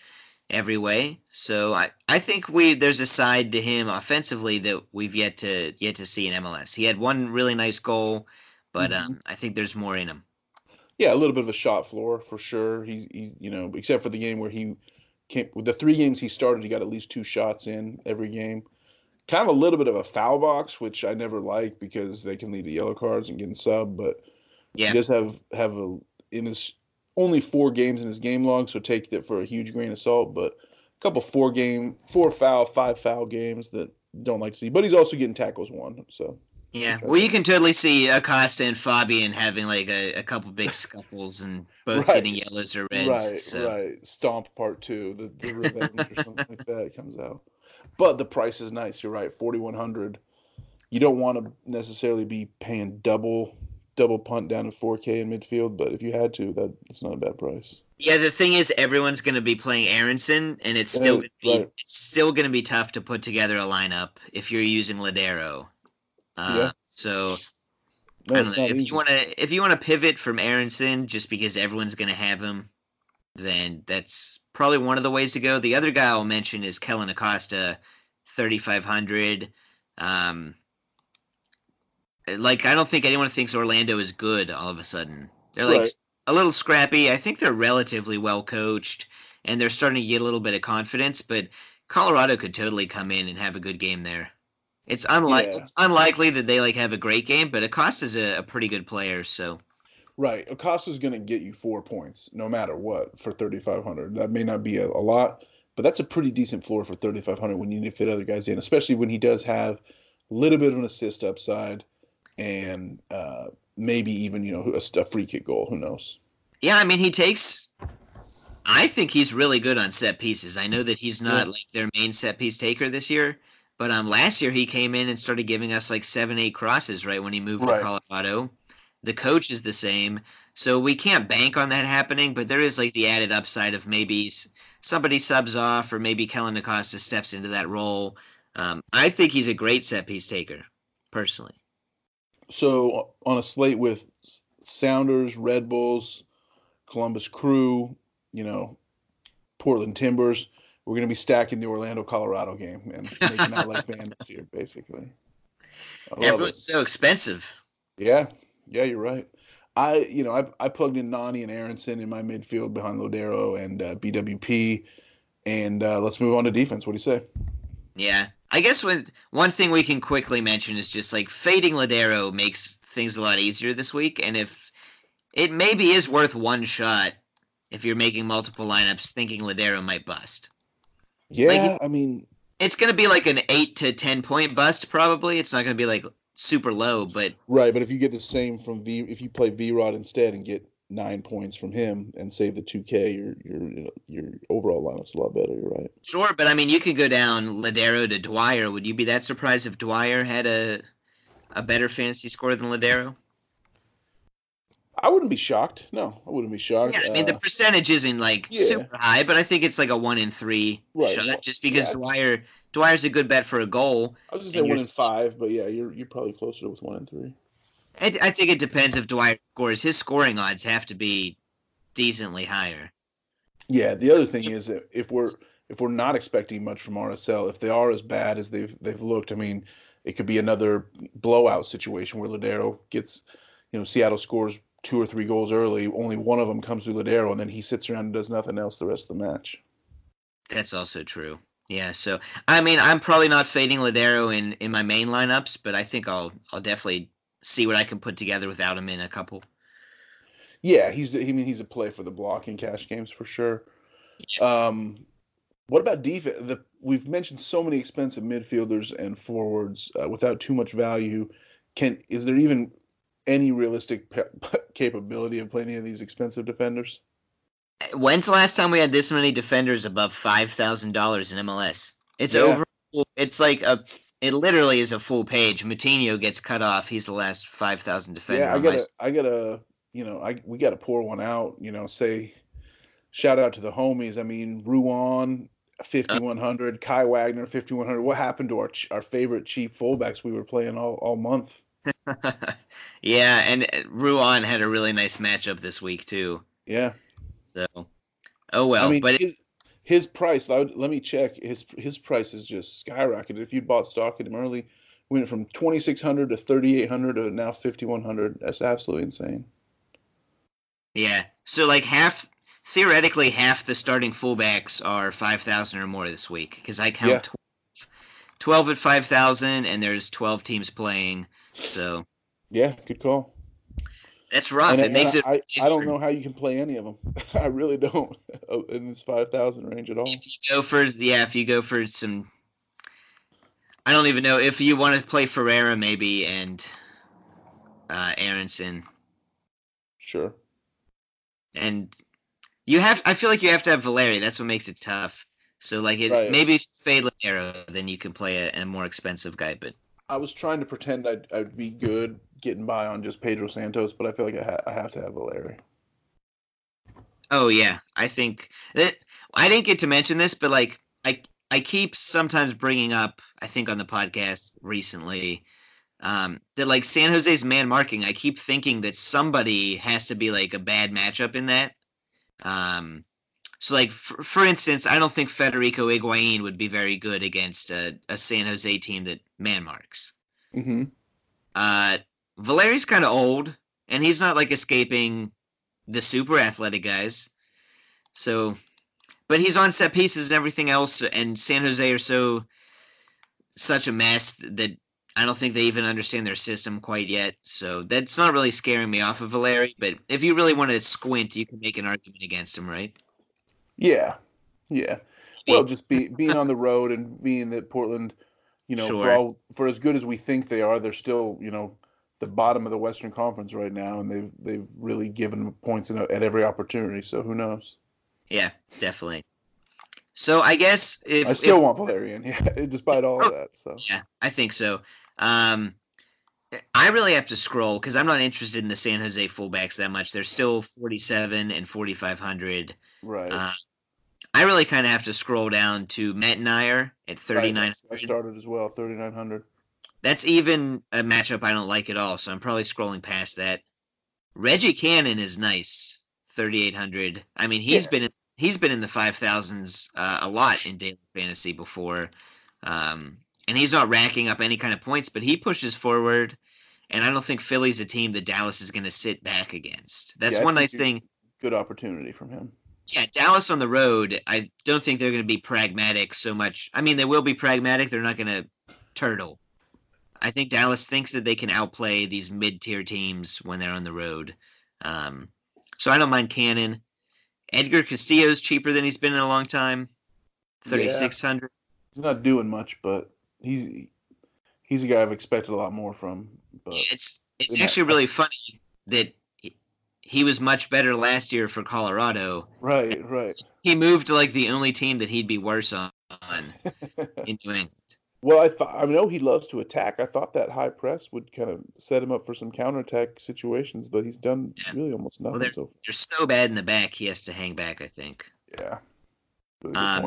every way. So I, I think we there's a side to him offensively that we've yet to yet to see in MLS. He had one really nice goal, but mm-hmm. um, I think there's more in him. Yeah, a little bit of a shot floor for sure. He, he you know, except for the game where he came with the three games he started, he got at least two shots in every game. Kind of a little bit of a foul box, which I never like because they can lead to yellow cards and getting sub. But yeah. he does have have a in his only four games in his game log, so take that for a huge grain of salt. But a couple four game, four foul, five foul games that don't like to see. But he's also getting tackles one. So yeah, well, you can totally see Acosta and Fabian having like a, a couple big scuffles and both right. getting yellows or reds. Right, so. right. Stomp part two, the, the revenge or something like that comes out. But the price is nice. You're right, forty one hundred. You don't want to necessarily be paying double double punt down to 4K in midfield, but if you had to, that it's not a bad price. Yeah, the thing is, everyone's going to be playing Aaronson, and it's still be, right. it's still going to be tough to put together a lineup if you're using Lodeiro. Uh, yeah. So no, I don't know if easy. you want to if you want to pivot from Aaronson just because everyone's going to have him, then that's probably one of the ways to go. The other guy I'll mention is Kellen Acosta, thirty five hundred. Um, like I don't think anyone thinks Orlando is good all of a sudden. They're like right. a little scrappy. I think they're relatively well coached and they're starting to get a little bit of confidence, but Colorado could totally come in and have a good game there. It's unlikely yeah. it's unlikely that they like have a great game, but Acosta's a, a pretty good player, so Right. Acosta's going to get you 4 points no matter what for 3500. That may not be a, a lot, but that's a pretty decent floor for 3500 when you need to fit other guys in, especially when he does have a little bit of an assist upside and uh, maybe even you know a, a free kick goal. Who knows? Yeah, I mean he takes. I think he's really good on set pieces. I know that he's not yeah. like their main set piece taker this year, But um, last year he came in and started giving us like seven, eight crosses right when he moved Right. to Colorado. The coach is the same, so we can't bank on that happening. But there is like the added upside of maybe somebody subs off, or maybe Kellen Acosta steps into that role. Um, I think he's a great set piece taker, personally. So on a slate with Sounders, Red Bulls, Columbus Crew, you know, Portland Timbers, we're going to be stacking the Orlando Colorado game and making out like bandits here, basically. I love it. Everyone's so expensive. Yeah, yeah, you're right. I, you know, I, I plugged in Nani and Aaronson in my midfield behind Lodeiro and uh, BWP, and uh, let's move on to defense. What do you say? Yeah. I guess with one thing we can quickly mention is just like fading Lodeiro makes things a lot easier this week. And if it maybe is worth one shot if you're making multiple lineups thinking Lodeiro might bust. Yeah, I mean, It's going to be like an 8 to 10 point bust, probably. It's not going to be like super low, but right. But if you get the same from V, if you play V Rod instead and get nine points from him and save the two K, your your you know, your overall lineup's a lot better. You're right. sure. But I mean, you could go down Lodeiro to Dwyer. Would you be that surprised if Dwyer had a, a better fantasy score than Lodeiro? I wouldn't be shocked. No, I wouldn't be shocked. Yeah, I mean the Uh, percentage isn't like yeah. super high, but I think it's like a one in three Right. shot. Just because Yeah. Dwyer Dwyer's a good bet for a goal. I was just say one in five, but yeah, you're you're probably closer with one in three. I, I think it depends if Dwight scores. His scoring odds have to be decently higher. Yeah, the other thing is that if we're if we're not expecting much from RSL, if they are as bad as they've they've looked, I mean, it could be another blowout situation where Lodeiro gets, you know, Seattle scores two or three goals early, only one of them comes through Lodeiro, and then he sits around and does nothing else the rest of the match. That's also true. Yeah, so I mean, I'm probably not fading Lodeiro in in my main lineups, but I think I'll I'll definitely see what I can put together without him in a couple. Yeah, he's I mean he's a play for the blocking cash games for sure. Um, what about defense? The we've mentioned so many expensive midfielders and forwards uh, without too much value. Can is there even any realistic pa- capability of playing any of these expensive defenders? When's the last time we had this many defenders above five thousand dollars in MLS? It's Yeah. over. It's like a. It literally is a full page. Matinho gets cut off. He's the last five thousand defender. yeah, I on my gotta, I gotta, you know, I we gotta pour one out. You know, say, shout out to the homies. I mean, Ruan, fifty one hundred, Kai Wagner, fifty one hundred. What happened to our our favorite cheap fullbacks we were playing all all month? yeah, and uh, Ruan had a really nice matchup this week too. Yeah, So, oh well. I mean, but it, his, price. Let, let me check. His his price is just skyrocketed. If you bought stock in him early, went from twenty six hundred to thirty eight hundred to now fifty one hundred. That's absolutely insane. yeah, so like half, theoretically, half the starting fullbacks are five thousand or more this week because I count Yeah. 12, 12 at five thousand, and there's twelve teams playing. So Yeah, good call. That's rough. And, it makes I, it. I, I don't know how you can play any of them. I really don't in this five thousand range at all. If you go for yeah, if you go for some, I don't even know if you want to play Ferreira maybe and uh, Aaronson Sure. and you have. I feel like you have to have Valeri. That's what makes it tough. So like it, Right. maybe fade Lodeiro, then you can play a, a more expensive guy. But I was trying to pretend I'd, I'd be good getting by on just Pedro Santos, but I feel like I, ha- I have to have Valeri. oh yeah, I think that I didn't get to mention this, but like I I keep sometimes bringing up. I think on the podcast recently. Um, that like San Jose's man marking, I keep thinking that somebody has to be like a bad matchup in that. Um, so like for, for instance, I don't think Federico Higuaín would be very good against a, a San Jose team that man marks. Mm-hmm. Uh, Valeri's kind of old, and he's not like escaping the super athletic guys. So, but he's on set pieces and everything else, and San Jose are so such a mess that I don't think they even understand their system quite yet. So that's not really scaring me off of Valeri. But if you really want to squint, you can make an argument against him, right? Yeah. Yeah. Well, just be, being on the road and being that Portland, you know, for all for as good as we think they are, they're still, you know, the bottom of the Western Conference right now, and they've they've really given points in, at every opportunity. So who knows? Yeah, definitely. So I guess if I still if, want Valerian, yeah, despite all of that. So yeah, I think so. Um, I really have to scroll because I'm not interested in the San Jose fullbacks that much. They're still 47 and 4500. right. Uh, I really kind of have to scroll down to Mettenmeyer at Right, 39. I started as well, thirty nine hundred. That's even a matchup I don't like at all, so I'm probably scrolling past that. Reggie Cannon is nice, 3800. I mean, he's Yeah. been in, he's been in the 5000s uh, a lot in daily fantasy before. Um, and he's not racking up any kind of points, but he pushes forward. And I don't think Philly's a team that Dallas is going to sit back against. That's Yeah, one nice thing. Good opportunity from him. Yeah, Dallas on the road. I don't think they're going to be pragmatic so much. I mean, they will be pragmatic. They're not going to turtle. I think Dallas thinks that they can outplay these mid-tier teams when they're on the road. Um, so I don't mind Cannon. Edgar Castillo's cheaper than he's been in a long time. Thirty six hundred. He's not doing much, but he's he's a guy I've expected a lot more from. But It's it's actually really funny that he, he was much better last year for Colorado. right, right. He moved to like the only team that he'd be worse on, on in New England. Well, I thought I know he loves to attack. I thought that high press would kind of set him up for some counterattack situations, but he's done Yeah. really almost nothing they're- so They're so bad in the back, he has to hang back. I think. Yeah. Really Um.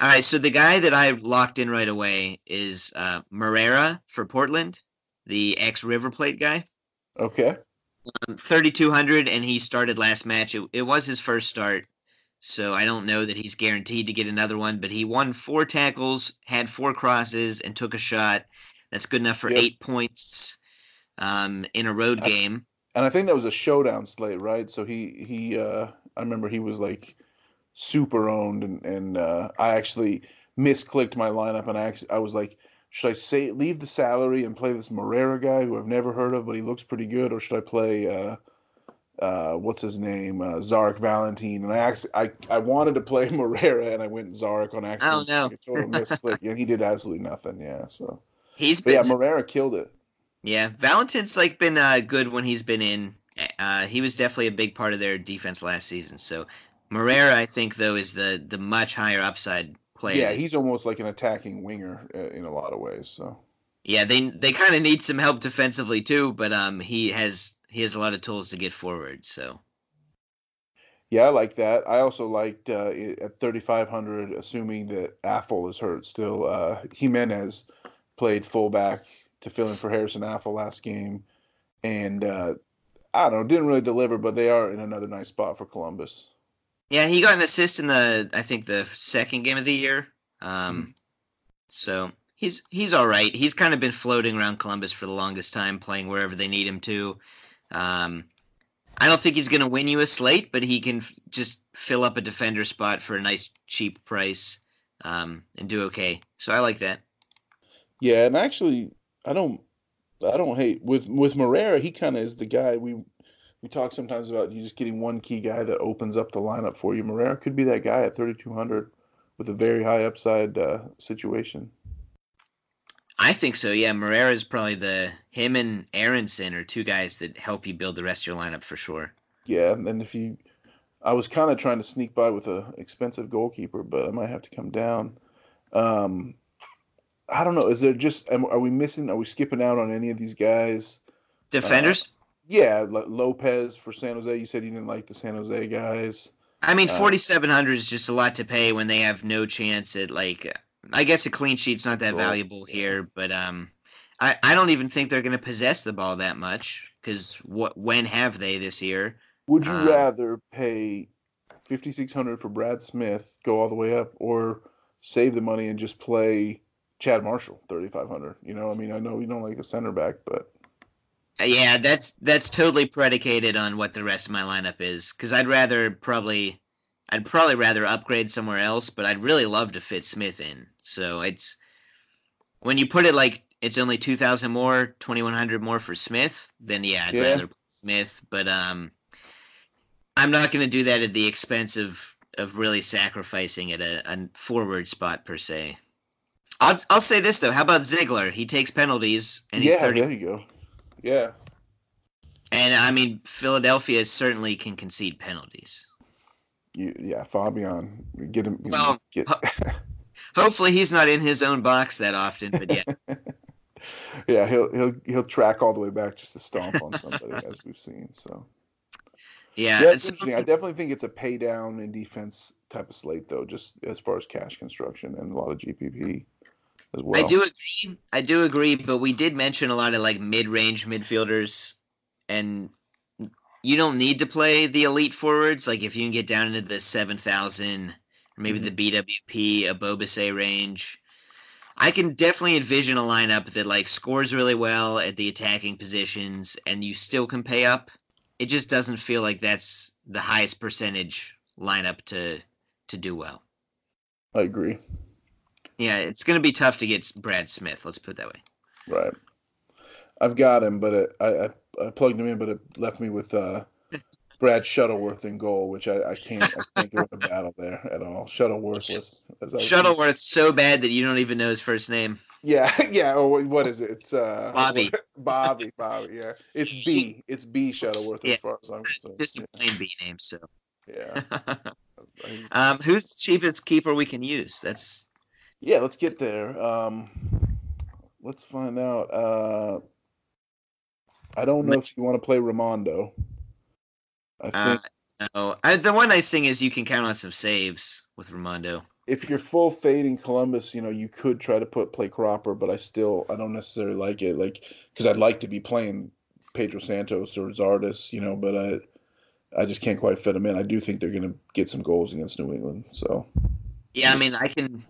All right, so the guy that I locked in right away is uh, Moreira for Portland, the ex River Plate guy. Okay. Um, 3,200, and he started last match. It, it was his first start, so I don't know that he's guaranteed to get another one, but he won four tackles, had four crosses, and took a shot. That's good enough for Yep. eight points um, in a road I- game. And I think that was a showdown slate, right? So he he uh I remember he was like super owned and and uh I actually misclicked my lineup and I actually I was like should I say leave the salary and play this Moreira guy who I've never heard of but he looks pretty good or should I play uh uh what's his name uh Zarek Valentine and I actually I I wanted to play Moreira and I went Zarek on accident. no. A total misclick and he did absolutely nothing. Yeah, so He's but been yeah, Moreira killed it. Yeah, Valentine's like been uh, good when he's been in. Uh, he was definitely a big part of their defense last season. So Moreira, I think though, is the the much higher upside player. Yeah, he's almost like an attacking winger uh, in a lot of ways. So yeah. They they kind of need some help defensively too, but um, he has he has a lot of tools to get forward. So yeah, I like that. I also liked uh, at 3,500, assuming that Afful is hurt still. Uh, Jimenez played fullback to fill in for Harrison Afful last game, and uh, I don't know, didn't really deliver, but they are in another nice spot for Columbus. yeah, he got an assist in the I think the second game of the year. Um, so he's he's all right. He's kind of been floating around Columbus for the longest time, playing wherever they need him to. Um, I don't think he's going to win you a slate, but he can f- just fill up a defender spot for a nice cheap price um, and do okay. So I like that. Yeah, and actually, I don't, I don't hate with with Moreira. He kind of is the guy we we talk sometimes about. You just getting one key guy that opens up the lineup for you. Moreira could be that guy at 3,200 with a very high upside uh, situation. I think so. Yeah, Moreira is probably the him and Aaronson are two guys that help you build the rest of your lineup for sure. Yeah, and if you, I was kind of trying to sneak by with a expensive goalkeeper, but I might have to come down. Um, I don't know. Is there just are we missing? Are we skipping out on any of these guys? Defenders. Yeah, Lo- Lopez for San Jose. You said you didn't like the San Jose guys. I mean, Uh, 4,700 is just a lot to pay when they have no chance at like. I guess a clean sheet's not that valuable here, but um, I I don't even think they're going to possess the ball that much because what when have they this year? Would you Um, rather pay fifty six hundred for Brad Smith, go all the way up, or save the money and just play Chad Marshall thirty five hundred? You know, I mean, I know you don't like a center back, but Uh, Yeah, that's that's totally predicated on what the rest of my lineup is. Because I'd rather probably, I'd probably rather upgrade somewhere else, but I'd really love to fit Smith in. So it's when you put it like it's only two thousand more, twenty one hundred more for Smith. Then yeah, I'd Yeah. rather play Smith. But um, I'm not going to do that at the expense of of really sacrificing at a, a forward spot per se. I'll I'll say this though. How about Ziegler? He takes penalties and he's yeah, thirty there you go. Yeah, And I mean, Philadelphia certainly can concede penalties. You, yeah, Fabian, get him. Well, get, Hopefully, he's not in his own box that often. But yeah, yeah, he'll he'll he'll track all the way back just to stomp on somebody, as we've seen. So yeah. yeah, it's interesting. I definitely think it's a pay down in defense type of slate, though, just as far as cash construction and a lot of GPP as well. I do agree. I do agree, but we did mention a lot of like mid-range midfielders, and you don't need to play the elite forwards. Like if you can get down into the seven thousand, or maybe Mhm. the BWP, a Bobase range, I can definitely envision a lineup that like scores really well at the attacking positions, and you still can pay up. It just doesn't feel like that's the highest percentage lineup to to do well. I agree. Yeah, it's going to be tough to get Brad Smith. Let's put it that way. Right. I've got him, but it, I, I I plugged him in, but it left me with uh, Brad Shuttleworth in goal, which I, I can't I can't go a battle there at all. Shuttleworthless. As I Shuttleworth's so bad that you don't even know his first name. Yeah, yeah. Or what- is it? It's uh Bobby. Bobby, Bobby. Yeah, it's B. It's B Shuttleworth Yeah. as far as I'm concerned. Just a plain B name. So, Yeah. Um, who's the cheapest keeper we can use? That's Yeah, let's get there. Um, let's find out. Uh, I don't know if you want to play Rimando. I uh, no. I, the one nice thing is you can count on some saves with Rimando. if you're full fading Columbus, you know you could try to put play Cropper, but I still I don't necessarily like it. Like because I'd like to be playing Pedro Santos or Zardes, you know, but I I just can't quite fit them in. I do think they're going to get some goals against New England. So Yeah, I mean, I can.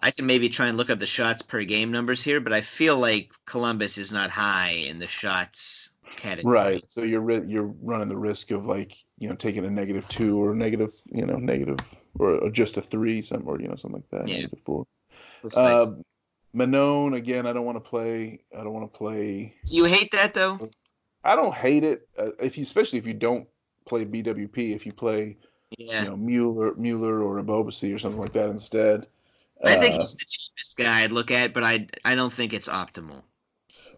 I can maybe try and look up the shots per game numbers here, but I feel like Columbus is not high in the shots category. right, so you're you're running the risk of like you know taking a negative two or negative you know negative or, or just a three something or you know something like that. Yeah. Negative four. Uh, Mannone again. I don't want to play. I don't want to play. You hate that though? I don't hate it uh, if you, especially if you don't play BWP. If you play, Yeah. you know, Mueller, Mueller or Ebobisse or something like that instead. I think Uh, he's the cheapest guy I'd look at, but I I don't think it's optimal.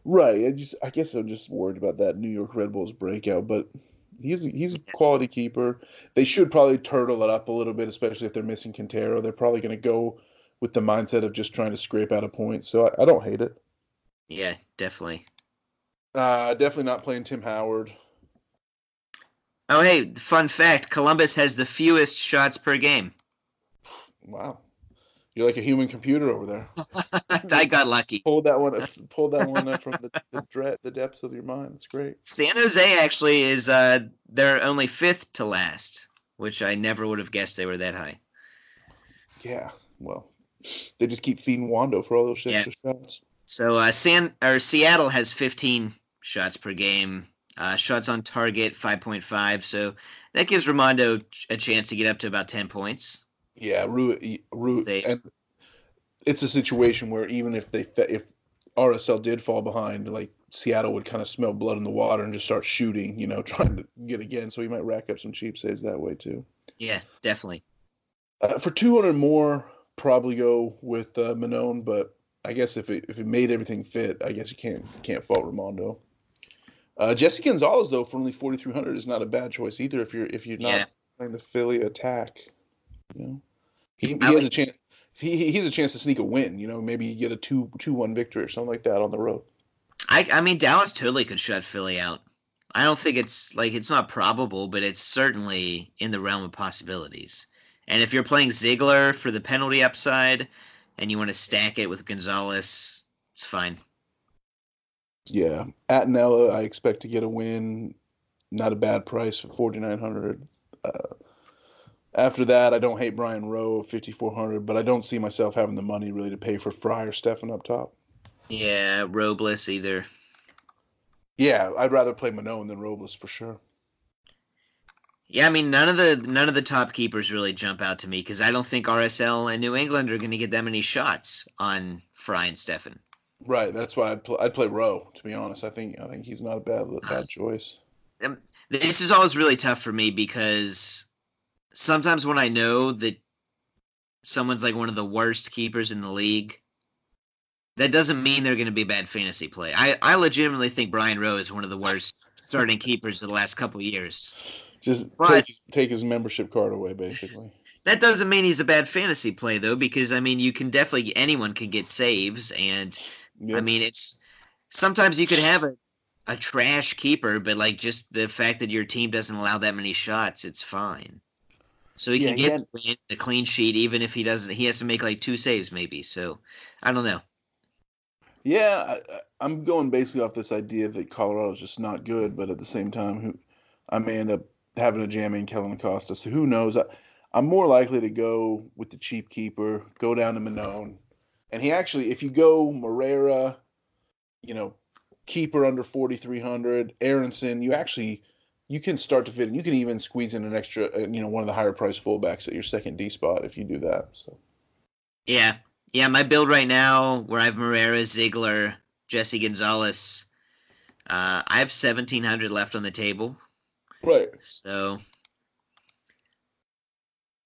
right. I just, I guess I'm just worried about that New York Red Bulls breakout, but he's he's a quality keeper. They should probably turtle it up a little bit, especially if they're missing Quintero. They're probably going to go with the mindset of just trying to scrape out a point. So I, I don't hate it. Yeah, definitely. Uh, definitely not playing Tim Howard. Oh, hey, fun fact: Columbus has the fewest shots per game. Wow, you're like a human computer over there. I got lucky. pulled that one pulled that one up from the the, dre- the depths of your mind. It's great. San Jose actually is uh they're only fifth to last, which I never would have guessed they were that high. Yeah. Well, they just keep feeding Wondo for all those Yeah. shots. So uh, San or Seattle has 15 shots per game. Uh, shots on target 5.5. So that gives Rimando a chance to get up to about 10 points. Yeah, Ru, Ru, and it's a situation where even if they if RSL did fall behind, like Seattle would kind of smell blood in the water and just start shooting, you know, trying to get again. So he might rack up some cheap saves that way too. Yeah, definitely. Uh, for 200 more, probably go with uh, Mannone, but I guess if it if it made everything fit, I guess you can't can't fault Rimando. Uh, Jesse Gonzalez though for only 4300 is not a bad choice either if you're if you're not Yeah. playing the Philly attack. You know, he, he I has like- a chance. He, he has a chance to sneak a win. You know, maybe get a two two one victory or something like that on the road. I I mean Dallas totally could shut Philly out. I don't think it's like it's not probable, but it's certainly in the realm of possibilities. And if you're playing Ziegler for the penalty upside and you want to stack it with Gonzalez, it's fine. Yeah, at Nella, I expect to get a win. Not a bad price for 4900. Uh, after that, I don't hate Brian Rowe, of 5400, but I don't see myself having the money really to pay for Frei or Steffen up top. Yeah, Robles either. Yeah, I'd rather play Mannone than Robles for sure. Yeah, I mean none of the none of the top keepers really jump out to me because I don't think RSL and New England are going to get that many shots on Frei and Steffen. Right, that's why I'd, pl- I'd play Rowe. To be honest, I think I think he's not a bad bad choice. Um, This is always really tough for me because sometimes when I know that someone's like one of the worst keepers in the league, that doesn't mean they're going to be bad fantasy play. I, I legitimately think Brian Rowe is one of the worst starting keepers of the last couple years. Just But- take his, take his membership card away, basically. That doesn't mean he's a bad fantasy play though, because I mean you can definitely anyone can get saves, and I mean it's sometimes you could have a, a trash keeper, but like just the fact that your team doesn't allow that many shots, it's fine. So he Yeah, can he get had- the win, the clean sheet even if he doesn't. He has to make like two saves maybe. So I don't know. Yeah, I, I'm going basically off this idea that Colorado's just not good, but at the same time, who I may end up having a jam in Kellen Acosta. So who knows? I, I'm more likely to go with the cheap keeper, go down to Mannone, and he actually, if you go Moreira, you know, keeper under 4,300, Aaronson, you actually you can start to fit. You can even squeeze in an extra, uh, you know, one of the higher price fullbacks at your second D spot if you do that. So Yeah, yeah. My build right now, where I have Moreira, Ziegler, Jesse Gonzalez. Uh, I have seventeen hundred left on the table. right, So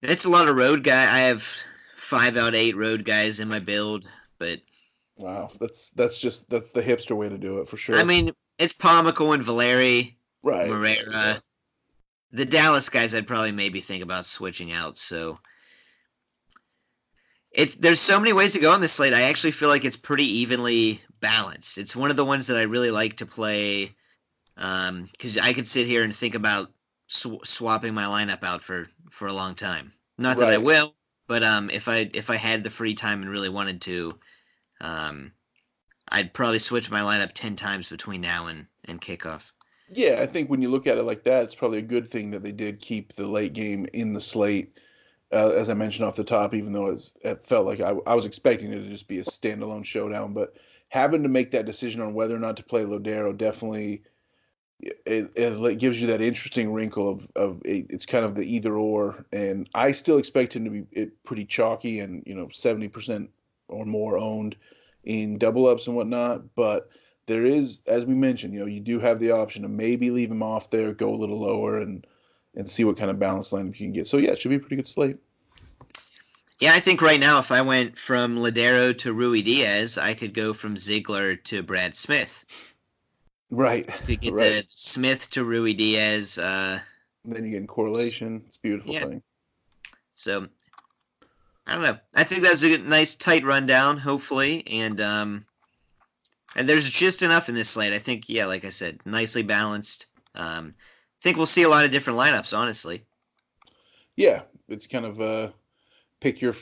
it's a lot of road guy. I have five out of eight road guys in my build, but wow, that's that's just that's the hipster way to do it for sure. I mean it's Pomykal and Valeri, right, Moreira. The Dallas guys I'd probably maybe think about switching out. So it's there's so many ways to go on this slate. I actually feel like it's pretty evenly balanced. It's one of the ones that I really like to play because I could sit here and think about sw- swapping my lineup out for for a long time. Not that I will, but um, if I if I had the free time and really wanted to, um, I'd probably switch my lineup ten times between now and and kickoff. Yeah, I think when you look at it like that, it's probably a good thing that they did keep the late game in the slate. Uh, as I mentioned off the top, even though it's, it felt like I, I was expecting it to just be a standalone showdown, but having to make that decision on whether or not to play Lodeiro definitely it, it gives you that interesting wrinkle of of it, it's kind of the either or, and I still expect him to be it pretty chalky and you know seventy percent or more owned in double ups and whatnot, but there is, as we mentioned, you know, you do have the option to maybe leave him off there, go a little lower, and and see what kind of balance lineup you can get. So yeah, it should be a pretty good slate. Yeah, I think right now if I went from Lodeiro to Ruidíaz, I could go from Ziegler to Brad Smith. Right. Could get right. the Smith to Ruidíaz. Uh, Then you get in correlation. It's a beautiful Yeah. thing. so I don't know. I think that's a nice tight rundown, hopefully, and um, and there's just enough in this slate. I think, yeah, like I said, nicely balanced. Um, I think we'll see a lot of different lineups, honestly. Yeah, it's kind of uh, pick your.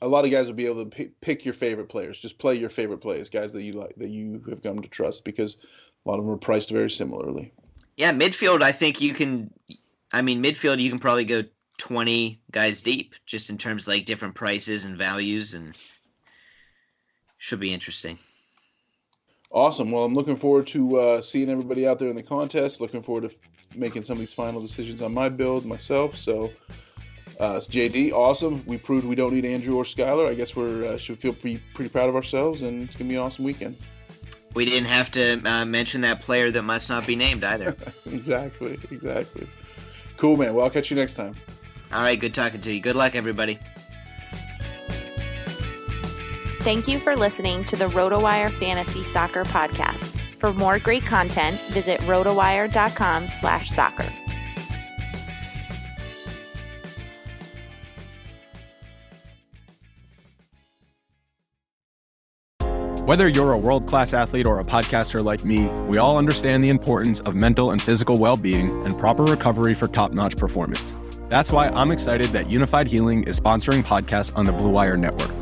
A lot of guys will be able to pick, your favorite players. Just play your favorite players, guys that you like, that you have come to trust, because a lot of them are priced very similarly. Yeah, midfield. I think you can. I mean, midfield. You can probably go twenty guys deep, just in terms of like different prices and values, and should be interesting. Awesome. Well, I'm looking forward to uh, seeing everybody out there in the contest. Looking forward to f- making some of these final decisions on my build myself. So, uh, it's JD, awesome. We proved we don't need Andrew or Skylar. I guess we're uh, should feel pretty pretty proud of ourselves, and it's gonna be an awesome weekend. We didn't have to uh, mention that player that must not be named either. exactly, exactly. Cool, man. Well, I'll catch you next time. All right, good talking to you. Good luck, everybody. Thank you for listening to the RotoWire Fantasy Soccer Podcast. For more great content, visit rotowire.com slash soccer. Whether you're a world class athlete or a podcaster like me, we all understand the importance of mental and physical well being and proper recovery for top notch performance. That's why I'm excited that Unifyd Healing is sponsoring podcasts on the Blue Wire Network.